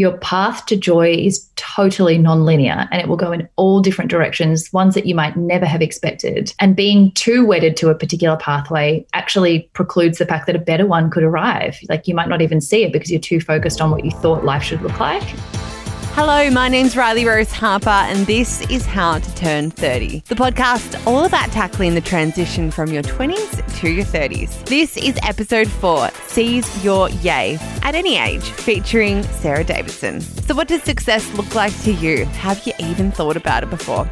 your path to joy is totally non-linear and it will go in all different directions, ones that you might never have expected. And being too wedded to a particular pathway actually precludes the fact that a better one could arrive. Like you might not even see it because you're too focused on what you thought life should look like. Hello, my name's Riley Rose Harper, and this is How to Turn 30, the podcast all about tackling the transition from your 20s to your 30s. This is episode four Seize Your Yay at any age, featuring Sarah Davidson. So, what does success look like to you? Have you even thought about it before?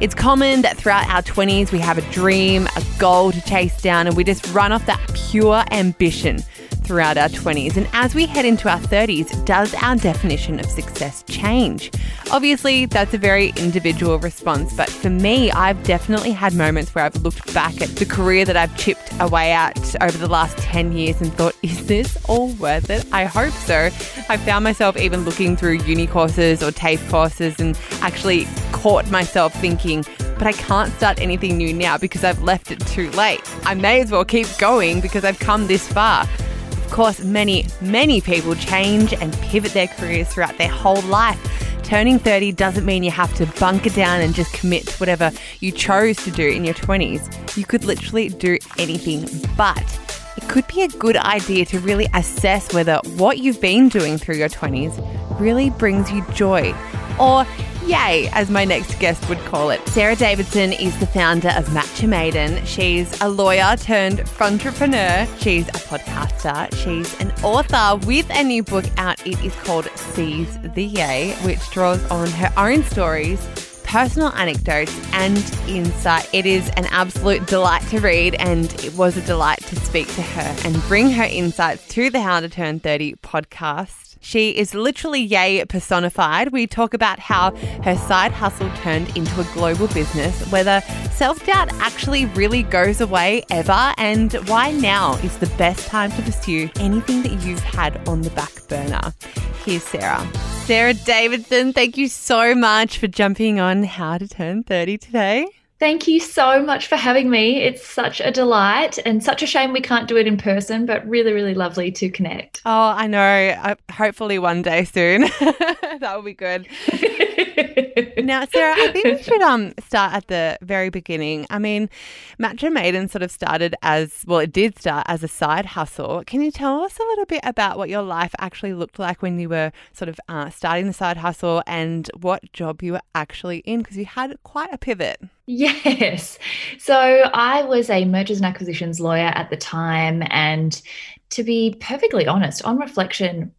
It's common that throughout our 20s we have a dream, a goal to chase down, and we just run off that pure ambition throughout our 20s. And as we head into our 30s, does our definition of success change? Obviously, that's a very individual response, but for me, I've definitely had moments where I've looked back at the career that I've chipped away at over the last 10 years and thought, is this all worth it? I hope so. I found myself even looking through uni courses or TAFE courses and actually caught myself thinking, but I can't start anything new now because I've left it too late. I may as well keep going because I've come this far course, many, many people change and pivot their careers throughout their whole life. Turning 30 doesn't mean you have to bunker down and just commit to whatever you chose to do in your 20s. You could literally do anything, but it could be a good idea to really assess whether what you've been doing through your 20s really brings you joy or Yay, as my next guest would call it. Sarah Davidson is the founder of Matcha Maiden. She's a lawyer turned entrepreneur. She's a podcaster. She's an author with a new book out. It is called Seize the Yay, which draws on her own stories personal anecdotes and insight. It is an absolute delight to read, and it was a delight to speak to her and bring her insights to the How to Turn 30 podcast. She is literally yay personified. We talk about how her side hustle turned into a global business, whether self doubt actually really goes away ever, and why now is the best time to pursue anything that you've had on the back burner. Here's Sarah. Sarah Davidson, thank you so much for jumping on How to Turn 30 today. Thank you so much for having me. It's such a delight and such a shame we can't do it in person, but really, really lovely to connect. Oh, I know. Uh, hopefully one day soon. that will be good. now, Sarah, I think we should um start at the very beginning. I mean, Matcha Maiden sort of started as well, it did start as a side hustle. Can you tell us a little bit about what your life actually looked like when you were sort of uh, starting the side hustle and what job you were actually in? Because you had quite a pivot. Yes. So I was a mergers and acquisitions lawyer at the time. And to be perfectly honest, on reflection,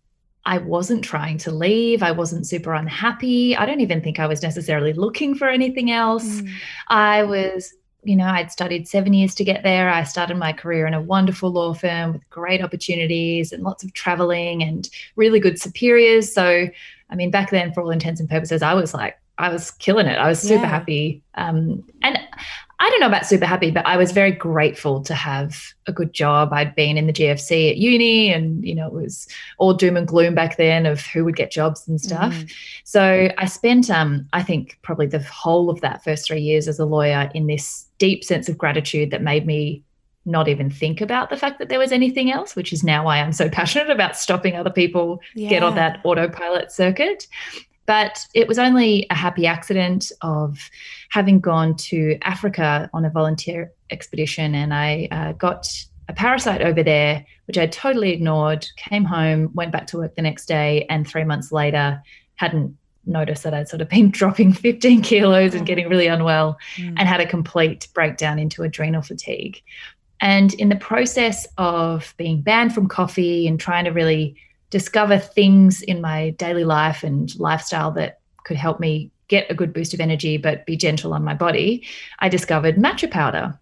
I wasn't trying to leave. I wasn't super unhappy. I don't even think I was necessarily looking for anything else. Mm. I was, you know, I'd studied seven years to get there. I started my career in a wonderful law firm with great opportunities and lots of traveling and really good superiors. So, I mean, back then, for all intents and purposes, I was like I was killing it. I was super yeah. happy. Um, and I don't know about super happy, but I was very grateful to have a good job. I'd been in the GFC at uni and, you know, it was all doom and gloom back then of who would get jobs and stuff. Mm. So I spent, um, I think, probably the whole of that first three years as a lawyer in this deep sense of gratitude that made me not even think about the fact that there was anything else, which is now why I'm so passionate about stopping other people yeah. get on that autopilot circuit. But it was only a happy accident of having gone to Africa on a volunteer expedition, and I uh, got a parasite over there, which I totally ignored. Came home, went back to work the next day, and three months later, hadn't noticed that I'd sort of been dropping 15 kilos and getting really unwell, mm. and had a complete breakdown into adrenal fatigue. And in the process of being banned from coffee and trying to really discover things in my daily life and lifestyle that could help me get a good boost of energy but be gentle on my body, I discovered matcha powder.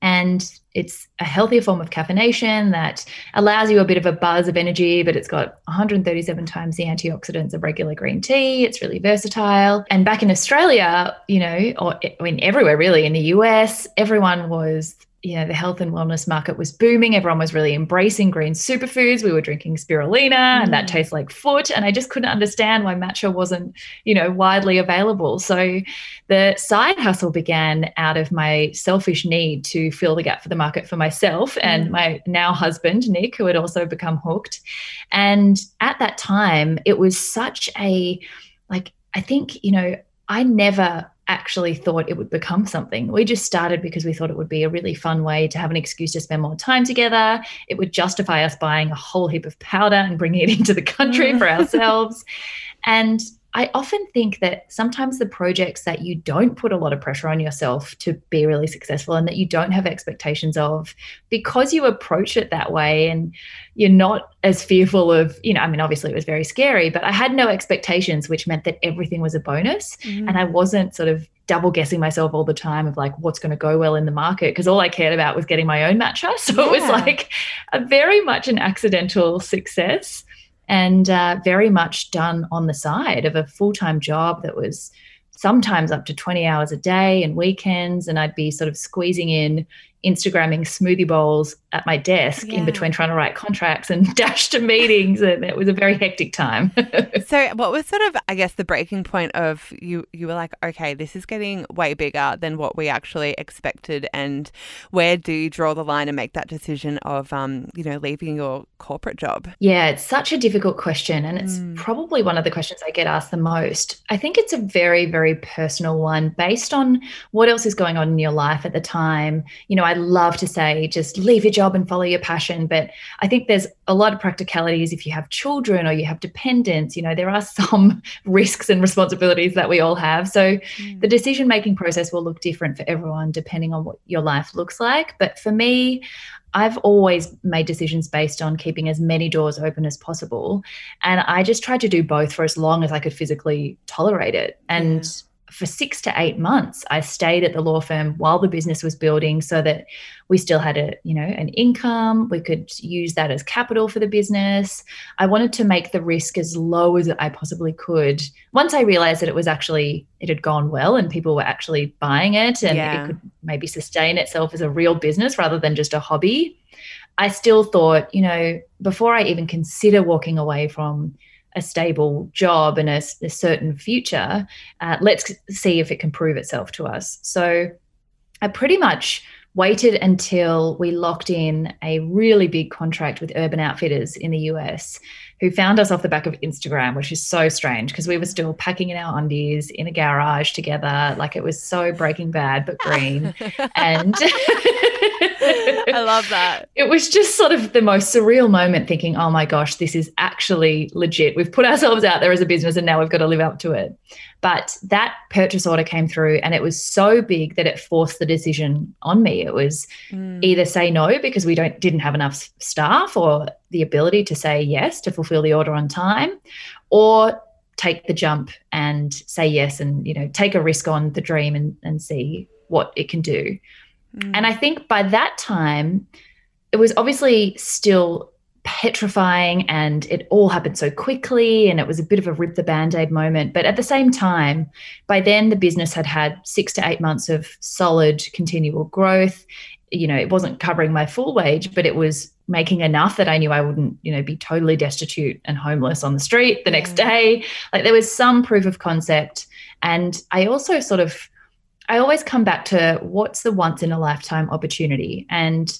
And it's a healthier form of caffeination that allows you a bit of a buzz of energy, but it's got 137 times the antioxidants of regular green tea. It's really versatile. And back in Australia, you know, or I mean, everywhere really in the US, everyone was you know the health and wellness market was booming everyone was really embracing green superfoods we were drinking spirulina mm. and that mm. tastes like foot and i just couldn't understand why matcha wasn't you know widely available so the side hustle began out of my selfish need to fill the gap for the market for myself mm. and my now husband nick who had also become hooked and at that time it was such a like i think you know i never actually thought it would become something. We just started because we thought it would be a really fun way to have an excuse to spend more time together. It would justify us buying a whole heap of powder and bringing it into the country for mm. ourselves. And I often think that sometimes the projects that you don't put a lot of pressure on yourself to be really successful and that you don't have expectations of, because you approach it that way and you're not as fearful of, you know, I mean, obviously it was very scary, but I had no expectations, which meant that everything was a bonus. Mm-hmm. And I wasn't sort of double guessing myself all the time of like what's going to go well in the market because all I cared about was getting my own matcha. So yeah. it was like a very much an accidental success and uh, very much done on the side of a full time job that was sometimes up to 20 hours a day and weekends. And I'd be sort of squeezing in Instagramming smoothie bowls at my desk yeah. in between trying to write contracts and dash to meetings. And it was a very hectic time. so, what was sort of, I guess, the breaking point of you? You were like, okay, this is getting way bigger than what we actually expected. And where do you draw the line and make that decision of, um, you know, leaving your corporate job? Yeah, it's such a difficult question. And it's mm. probably one of the questions I get asked the most. I think it's a very, very personal one based on what else is going on in your life at the time. You know, I love to say just leave your job and follow your passion. But I think there's a lot of practicalities if you have children or you have dependents. You know, there are some risks and responsibilities that we all have. So mm. the decision making process will look different for everyone depending on what your life looks like. But for me, I've always made decisions based on keeping as many doors open as possible. And I just tried to do both for as long as I could physically tolerate it. And yeah for six to eight months i stayed at the law firm while the business was building so that we still had a you know an income. We could use that as capital for the business. I wanted to make the risk as low as i possibly could. Once i realized that it was actually it had gone well and people were actually buying it and yeah. it could maybe sustain itself as a real business rather than just a hobby i still thought you know before i even consider walking away from a stable job and a, a certain future, uh, let's see if it can prove itself to us. So I pretty much waited until we locked in a really big contract with Urban Outfitters in the US, who found us off the back of Instagram, which is so strange because we were still packing in our undies in a garage together. Like it was so breaking bad, but green. and I love that. It was just sort of the most surreal moment thinking, oh my gosh, this is actually legit. We've put ourselves out there as a business and now we've got to live up to it. But that purchase order came through and it was so big that it forced the decision on me. It was mm. either say no because we don't didn't have enough staff or the ability to say yes to fulfill the order on time or take the jump and say yes and you know take a risk on the dream and, and see what it can do. Mm. And I think by that time, it was obviously still petrifying and it all happened so quickly and it was a bit of a rip the band-aid moment. But at the same time by then the business had had 6 to 8 months of solid continual growth. You know it wasn't covering my full wage but it was making enough that I knew I wouldn't you know be totally destitute and homeless on the street the next day like there was some proof of concept and I also sort of I always come back to what's the once in a lifetime opportunity. And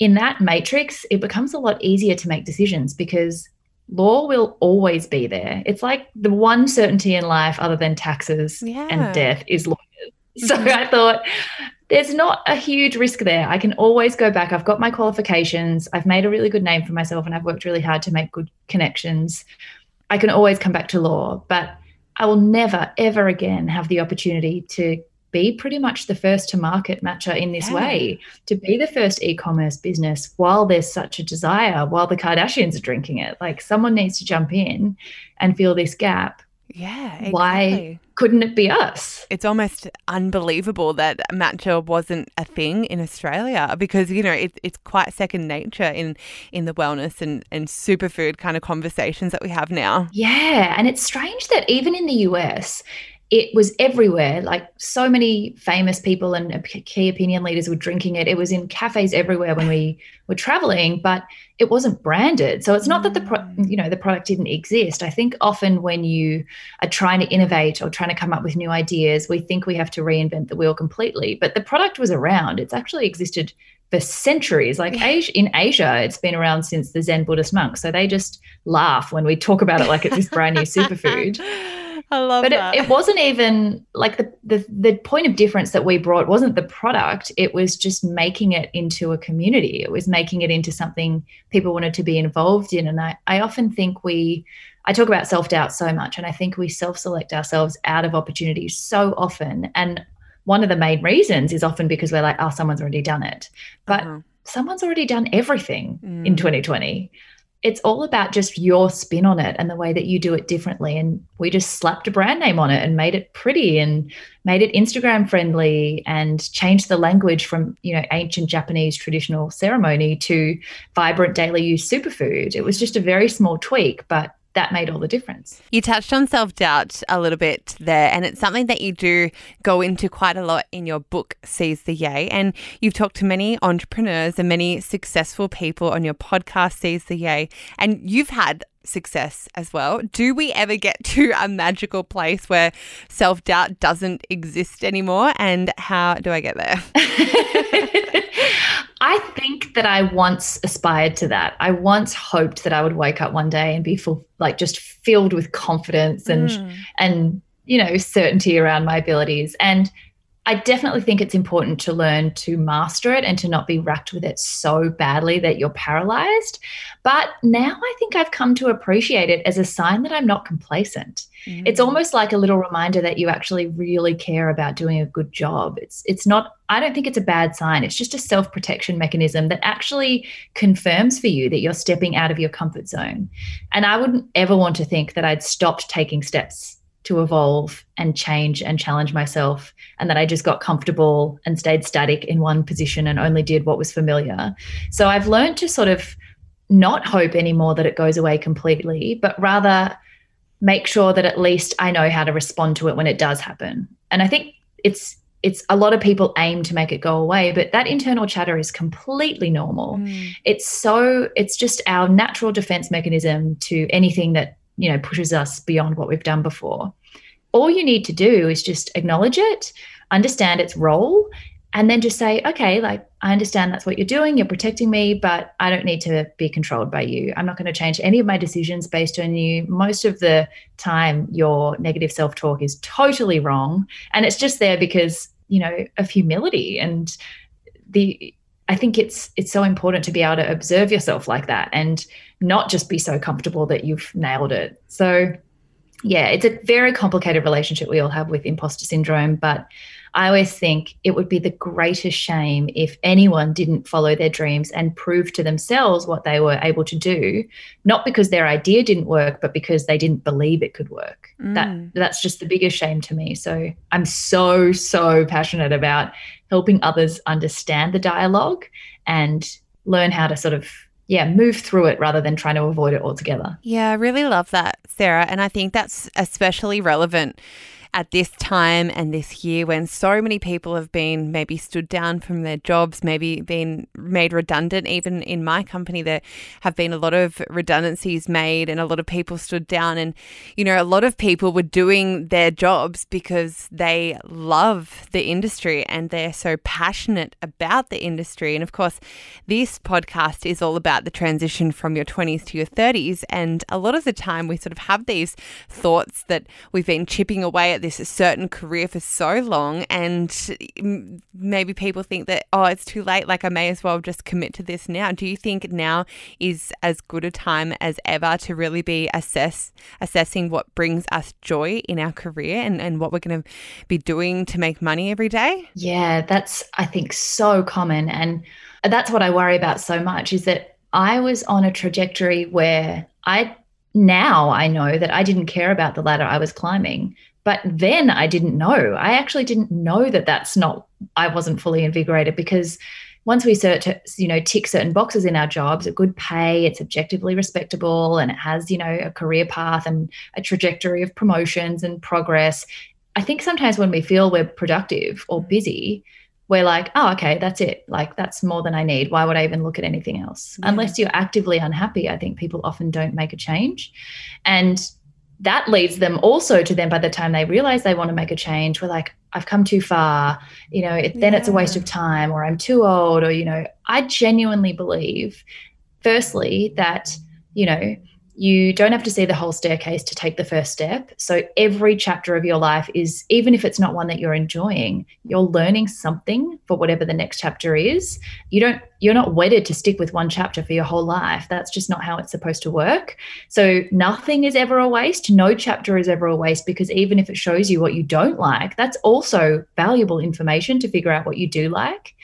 in that matrix, it becomes a lot easier to make decisions because law will always be there. It's like the one certainty in life other than taxes yeah. and death is lawyers. So mm-hmm. I thought there's not a huge risk there. I can always go back. I've got my qualifications. I've made a really good name for myself and I've worked really hard to make good connections. I can always come back to law, but I will never, ever again have the opportunity to be pretty much the first to market matcha in this yeah. way, to be the first e commerce business while there's such a desire, while the Kardashians are drinking it. Like someone needs to jump in and fill this gap. Yeah. Exactly. Why couldn't it be us? It's almost unbelievable that matcha wasn't a thing in Australia because, you know, it, it's quite second nature in, in the wellness and, and superfood kind of conversations that we have now. Yeah. And it's strange that even in the US, it was everywhere. Like so many famous people and key opinion leaders were drinking it. It was in cafes everywhere when we were traveling, but it wasn't branded. So it's not that the pro- mm. you know the product didn't exist. I think often when you are trying to innovate or trying to come up with new ideas, we think we have to reinvent the wheel completely. But the product was around. It's actually existed for centuries. Like Asia, in Asia, it's been around since the Zen Buddhist monks. So they just laugh when we talk about it like it's this brand new superfood. I love but that. It, it wasn't even like the, the the point of difference that we brought wasn't the product. It was just making it into a community. It was making it into something people wanted to be involved in. And I, I often think we I talk about self-doubt so much and I think we self-select ourselves out of opportunities so often. And one of the main reasons is often because we're like, oh, someone's already done it. But uh-huh. someone's already done everything mm. in 2020 it's all about just your spin on it and the way that you do it differently. And we just slapped a brand name on it and made it pretty and made it Instagram friendly and changed the language from, you know, ancient Japanese traditional ceremony to vibrant daily use superfood. It was just a very small tweak, but that made all the difference. You touched on self doubt a little bit there, and it's something that you do go into quite a lot in your book, Seize the Yay. And you've talked to many entrepreneurs and many successful people on your podcast, Seize the Yay, and you've had success as well. Do we ever get to a magical place where self doubt doesn't exist anymore? And how do I get there? I think that I once aspired to that. I once hoped that I would wake up one day and be full, like just filled with confidence and mm. and you know certainty around my abilities. And I definitely think it's important to learn to master it and to not be racked with it so badly that you're paralyzed. But now I think I've come to appreciate it as a sign that I'm not complacent. Mm. It's almost like a little reminder that you actually really care about doing a good job. It's it's not I don't think it's a bad sign. It's just a self-protection mechanism that actually confirms for you that you're stepping out of your comfort zone. And I wouldn't ever want to think that I'd stopped taking steps to evolve and change and challenge myself and that I just got comfortable and stayed static in one position and only did what was familiar. So I've learned to sort of not hope anymore that it goes away completely, but rather make sure that at least I know how to respond to it when it does happen. And I think it's it's a lot of people aim to make it go away but that internal chatter is completely normal mm. it's so it's just our natural defense mechanism to anything that you know pushes us beyond what we've done before. All you need to do is just acknowledge it understand its role and then just say okay like i understand that's what you're doing you're protecting me but i don't need to be controlled by you. I'm not going to change any of my decisions based on you. Most of the time your negative self-talk is totally wrong and it's just there because you know of humility and the I think it's it's so important to be able to observe yourself like that and not just be so comfortable that you've nailed it. So yeah, it's a very complicated relationship we all have with imposter syndrome, but I always think it would be the greatest shame if anyone didn't follow their dreams and prove to themselves what they were able to do, not because their idea didn't work, but because they didn't believe it could work. Mm. That that's just the biggest shame to me. So I'm so so passionate about helping others understand the dialogue and learn how to sort of yeah, move through it rather than trying to avoid it altogether. Yeah, I really love that, Sarah. And I think that's especially relevant at this time and this year when so many people have been maybe stood down from their jobs, maybe been made redundant. Even in my company, there have been a lot of redundancies made and a lot of people stood down. And, you know, a lot of people were doing their jobs because they love the industry and they're so passionate about the industry. And of course, this podcast is all about the transition from your 20s to your 30s. And a lot of the time, we sort of have these thoughts that we've been chipping away at this certain career for so long, and maybe people think that, oh, it's too late, like I may as well just commit to this now. Do you think now is as good a time as ever to really be assess assessing what brings us joy in our career and, and what we're going to be doing to make money every day? Yeah, that's, I think, so common. And that's what I worry about so much is that I was on a trajectory where I now I know that I didn't care about the ladder I was climbing. But then I didn't know. I actually didn't know that that's not, I wasn't fully invigorated because once we search, you know, tick certain boxes in our jobs, a good pay, it's objectively respectable, and it has, you know, a career path and a trajectory of promotions and progress. I think sometimes when we feel we're productive or busy, we're like, oh, okay, that's it. Like, that's more than I need. Why would I even look at anything else? Yeah. Unless you're actively unhappy, I think people often don't make a change. And that leads them also to then by the time they realize they want to make a change, we're like, I've come too far. You know, it, then yeah. it's a waste of time, or I'm too old, or, you know, I genuinely believe, firstly, that, you know, you don't have to see the whole staircase to take the first step. So every chapter of your life is, even if it's not one that you're enjoying, you're learning something for whatever the next chapter is. You don't, you're not wedded to stick with one chapter for your whole life. That's just not how it's supposed to work. So nothing is ever a waste. No chapter is ever a waste because even if it shows you what you don't like, that's also valuable information to figure out what you do like.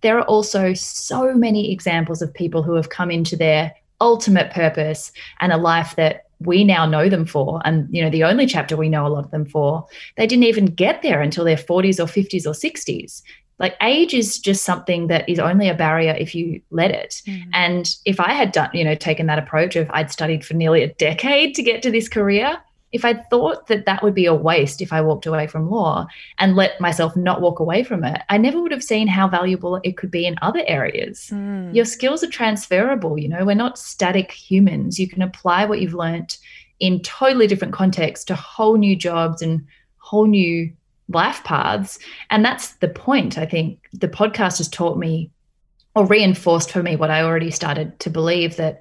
There are also so many examples of people who have come into their ultimate purpose and a life that we now know them for and you know the only chapter we know a lot of them for they didn't even get there until their 40s or 50s or 60s like age is just something that is only a barrier if you let it mm. and if i had done you know taken that approach of i'd studied for nearly a decade to get to this career if I thought that that would be a waste if I walked away from law and let myself not walk away from it, I never would have seen how valuable it could be in other areas. Mm. Your skills are transferable. You know, we're not static humans. You can apply what you've learnt in totally different contexts to whole new jobs and whole new life paths. And that's the point. I think the podcast has taught me or reinforced for me what I already started to believe that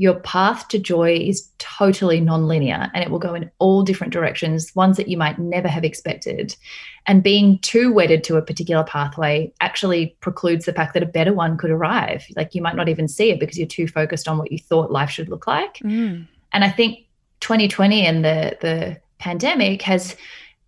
your path to joy is totally non-linear and it will go in all different directions ones that you might never have expected. And being too wedded to a particular pathway actually precludes the fact that a better one could arrive. Like you might not even see it because you're too focused on what you thought life should look like. Mm. and i think 2020 and the the pandemic has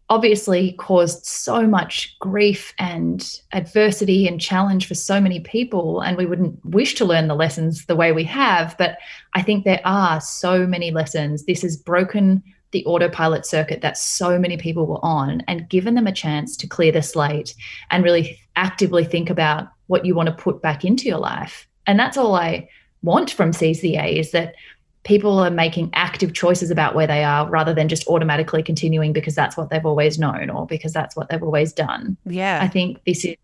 obviously caused so much grief and adversity and challenge for so many people and we wouldn't wish to learn the lessons the way we have but i think there are so many lessons. This has broken the autopilot circuit that so many people were on and given them a chance to clear the slate and really actively think about what you want to put back into your life. And that's all i want from CZA is that people are making active choices about where they are rather than just automatically continuing because that's what they've always known or because that's what they've always done. Yeah. I think this is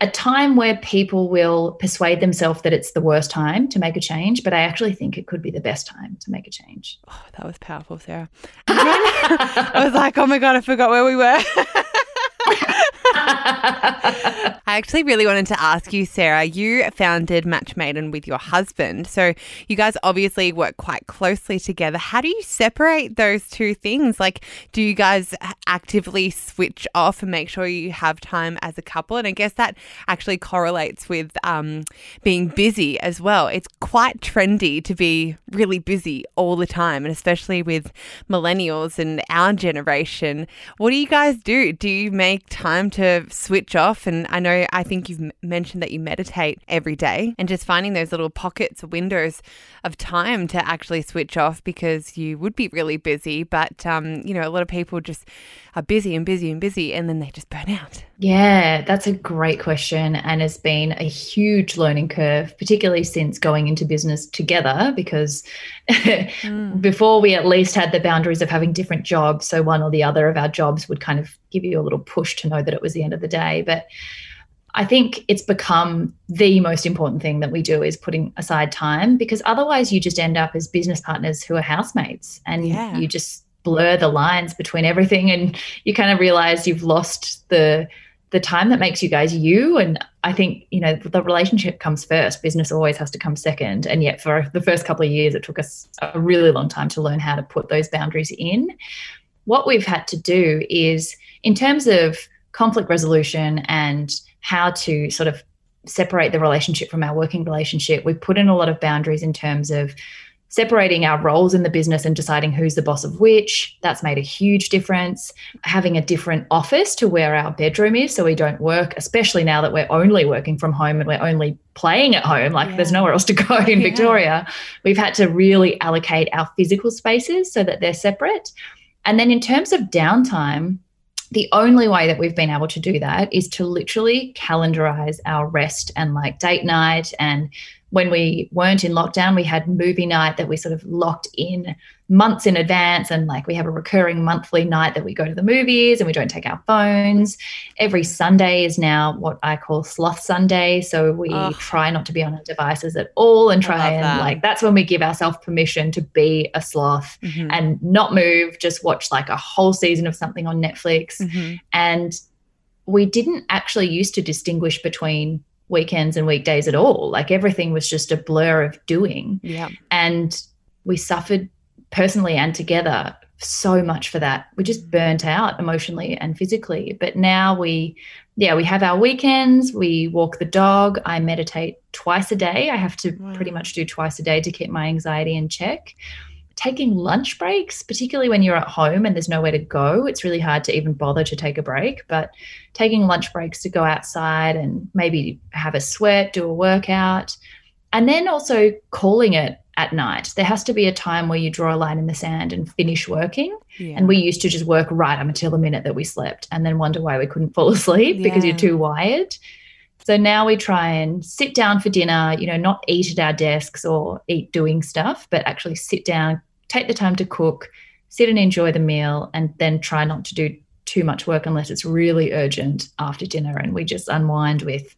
a time where people will persuade themselves that it's the worst time to make a change, but I actually think it could be the best time to make a change. Oh, that was powerful, Sarah. I was like, oh my God, I forgot where we were. I actually really wanted to ask you, Sarah. You founded Matcha Maiden with your husband. So you guys obviously work quite closely together. How do you separate those two things? Like, do you guys actively switch off and make sure you have time as a couple? And I guess that actually correlates with um, being busy as well. It's quite trendy to be really busy all the time, and especially with millennials and our generation. What do you guys do? Do you make time to switch off? And I know I think you've mentioned that you meditate every day and just finding those little pockets or windows of time to actually switch off because you would be really busy. But, um, you know, a lot of people just are busy and busy and busy and then they just burn out. Yeah, that's a great question. And it's been a huge learning curve, particularly since going into business together, because mm. before we at least had the boundaries of having different jobs. So one or the other of our jobs would kind of give you a little push to know that it was the end of the day. But I think it's become the most important thing that we do is putting aside time because otherwise you just end up as business partners who are housemates and yeah. you just blur the lines between everything and you kind of realize you've lost the the time that makes you guys you. And i think you know the relationship comes first. Business always has to come second. And yet for the first couple of years it took us a really long time to learn how to put those boundaries in. What we've had to do is in terms of conflict resolution and how to sort of separate the relationship from our working relationship. We've put in a lot of boundaries in terms of separating our roles in the business and deciding who's the boss of which. That's made a huge difference. Having a different office to where our bedroom is so we don't work, especially now that we're only working from home and we're only playing at home, like yeah. there's nowhere else to go in yeah. Victoria. We've had to really allocate our physical spaces so that they're separate. And then in terms of downtime, the only way that we've been able to do that is to literally calendarize our rest and like date night and when we weren't in lockdown, we had movie night that we sort of locked in months in advance. And like we have a recurring monthly night that we go to the movies and we don't take our phones. Every Sunday is now what I call Sloth Sunday. So we oh, try not to be on our devices at all and try and that. like that's when we give ourselves permission to be a sloth mm-hmm. and not move, just watch like a whole season of something on Netflix. Mm-hmm. And we didn't actually used to distinguish between weekends and weekdays at all. Like everything was just a blur of doing. Yeah. And we suffered personally and together so much for that. We just burnt out emotionally and physically. But now we, yeah, we have our weekends. We walk the dog. I meditate twice a day. I have to wow. pretty much do twice a day to keep my anxiety in check taking lunch breaks, particularly when you're at home and there's nowhere to go, it's really hard to even bother to take a break. But taking lunch breaks to go outside and maybe have a sweat, do a workout, and then also calling it at night. There has to be a time where you draw a line in the sand and finish working. Yeah. And we used to just work right up until the minute that we slept and then wonder why we couldn't fall asleep yeah. because you're too wired. So now we try and sit down for dinner, you know, not eat at our desks or eat doing stuff, but actually sit down, take the time to cook, sit and enjoy the meal, and then try not to do too much work unless it's really urgent after dinner. And we just unwind with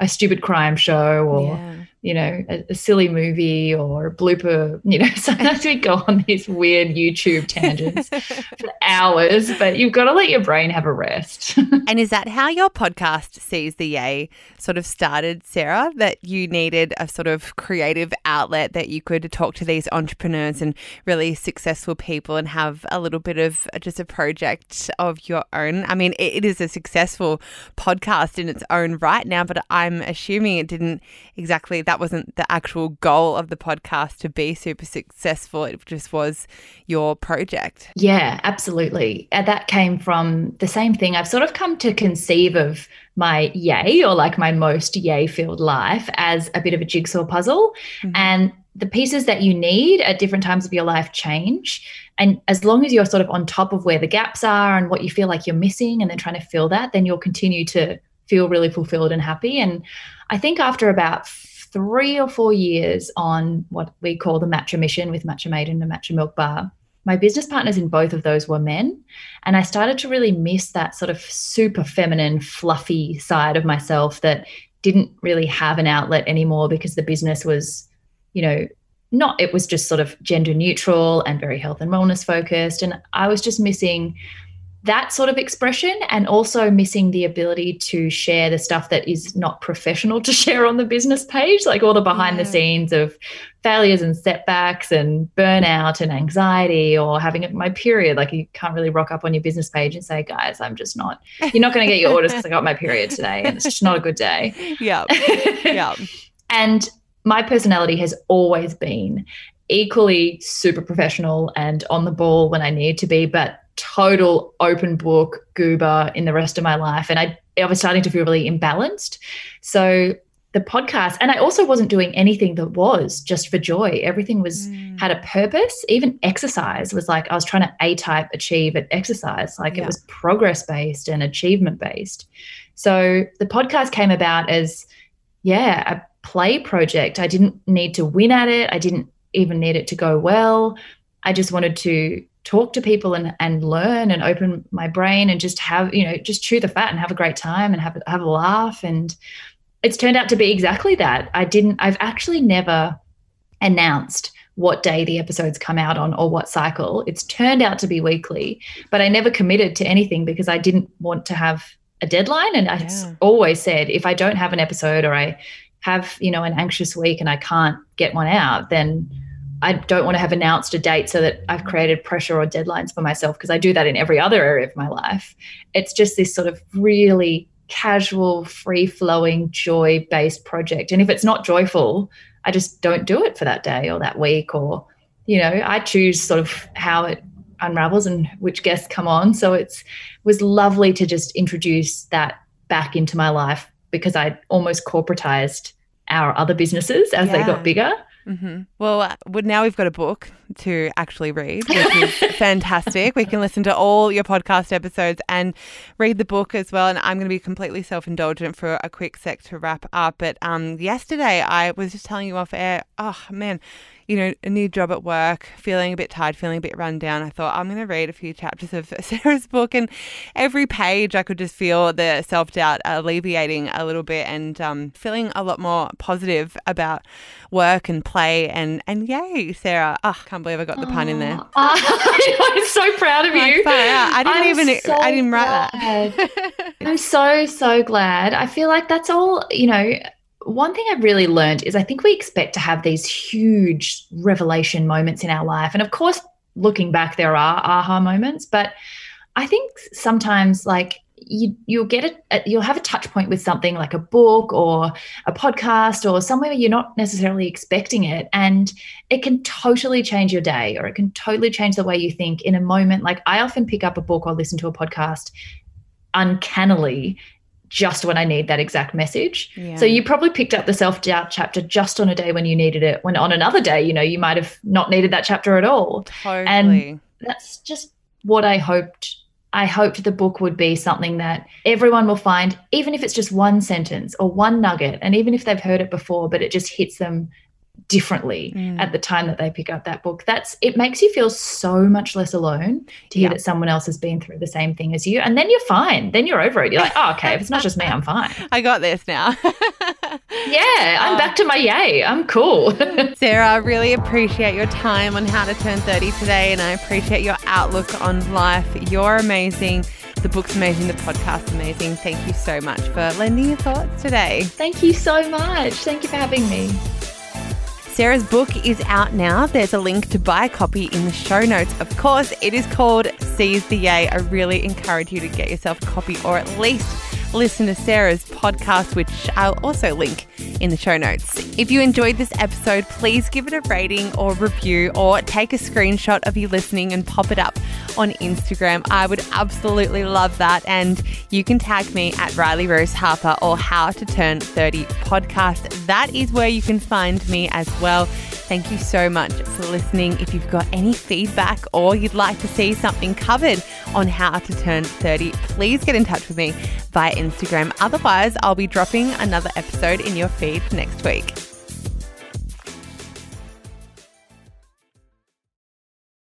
a stupid crime show or yeah you know, a, a, silly movie or a blooper. You know, sometimes we go on these weird YouTube tangents for hours, but you've got to let your brain have a rest. and is that how your podcast Seize the Yay sort of started, Sarah? That you needed a sort of creative outlet that you could talk to these entrepreneurs and really successful people and have a little bit of uh, just a project of your own. I mean, it, it is a successful podcast in its own right now, but I'm assuming it didn't exactly that wasn't the actual goal of the podcast to be super successful. It just was your project. Yeah, absolutely. And that came from the same thing. I've sort of come to conceive of my yay or like my most yay filled life as a bit of a jigsaw puzzle. Mm-hmm. And the pieces that you need at different times of your life change. And as long as you're sort of on top of where the gaps are and what you feel like you're missing and then trying to fill that, then you'll continue to feel really fulfilled and happy. And I think after about three or four years on what we call the Matcha Mission with Matcha Maiden and the Matcha Milk Bar, my business partners in both of those were men. And I started to really miss that sort of super feminine, fluffy side of myself that didn't really have an outlet anymore because the business was, you know, not, it was just sort of gender neutral and very health and wellness focused. And I was just missing that sort of expression and also missing the ability to share the stuff that is not professional to share on the business page, like all the behind yeah. the scenes of failures and setbacks and burnout and anxiety or having my period. Like you can't really rock up on your business page and say, guys, I'm just not, you're not going to get your orders because I got my period today and it's just not a good day. Yeah. Yeah. and my personality has always been equally super professional and on the ball when I need to be, but total open book goober in the rest of my life. And I, I was starting to feel really imbalanced. So the podcast, and I also wasn't doing anything that was just for joy. Everything was mm. had a purpose. Even exercise was like I was trying to A type achieve at exercise. Like yeah. it was progress based and achievement based. So the podcast came about as, yeah, a play project. I didn't need to win at it. I didn't even need it to go well. I just wanted to talk to people and, and learn and open my brain and just have you know just chew the fat and have a great time and have, have a laugh. And it's turned out to be exactly that. I didn't i've actually never announced what day the episodes come out on or what cycle. It's turned out to be weekly but i never committed to anything because i didn't want to have a deadline. And i yeah. always said if i don't have an episode or i have you know an anxious week and i can't get one out then I don't want to have announced a date so that I've created pressure or deadlines for myself because I do that in every other area of my life. It's just this sort of really casual, free flowing, joy based project. And if it's not joyful, I just don't do it for that day or that week. Or, you know, I choose sort of how it unravels and which guests come on. So it's it was lovely to just introduce that back into my life because I almost corporatized our other businesses as yeah. they got bigger Mm-hmm. Well, uh, now we've got a book to actually read, which is fantastic. We can listen to all your podcast episodes and read the book as well. And I'm going to be completely self indulgent for a quick sec to wrap up. But um, yesterday, I was just telling you off air, oh man, you know, a new job at work, feeling a bit tired, feeling a bit run down, I thought I'm going to read a few chapters of Sarah's book. And every page, I could just feel the self doubt alleviating a little bit and um, feeling a lot more positive about work and play. And, and yay, Sarah. Oh, can't believe I got the pun in there. I'm so proud of you. I didn't I'm even, so I didn't write glad. that. I'm so, so glad. I feel like that's all, you know, one thing I've really learned is I think we expect to have these huge revelation moments in our life. And of course, looking back, there are aha moments, but I think sometimes like you you'll get a you'll have a touch point with something like a book or a podcast or somewhere you're not necessarily expecting it and it can totally change your day or it can totally change the way you think in a moment like I often pick up a book or listen to a podcast uncannily just when I need that exact message. Yeah. So you probably picked up the self doubt chapter just on a day when you needed it. When on another day, you know, you might have not needed that chapter at all. Totally. And that's just what I hoped. I hoped the book would be something that everyone will find, even if it's just one sentence or one nugget, and even if they've heard it before, but it just hits them differently mm. at the time that they pick up that book. That's it makes you feel so much less alone to hear yeah. that someone else has been through the same thing as you. And then you're fine. Then you're over it. You're like, oh, okay, if it's not just me, I'm fine. I got this now. yeah, I'm oh. back to my yay. I'm cool. Sarah, I really appreciate your time on how to turn 30 today and I appreciate your outlook on life. You're amazing. The book's amazing, the podcast's amazing. Thank you so much for lending your thoughts today. Thank you so much. Thank you for having me. Sarah's book is out now. There's a link to buy a copy in the show notes. Of course, it is called Seize the Yay. I really encourage you to get yourself a copy or at least listen to Sarah's podcast, which I'll also link in the show notes. If you enjoyed this episode, please give it a rating or review or take a screenshot of you listening and pop it up on Instagram. I would absolutely love that. And you can tag me at Riley Rose Harper or How to Turn 30 podcast. That is where you can find me as well. Thank you so much for listening. If you've got any feedback or you'd like to see something covered on how to turn 30, please get in touch with me via Instagram. Otherwise, I'll be dropping another episode in your feed next week.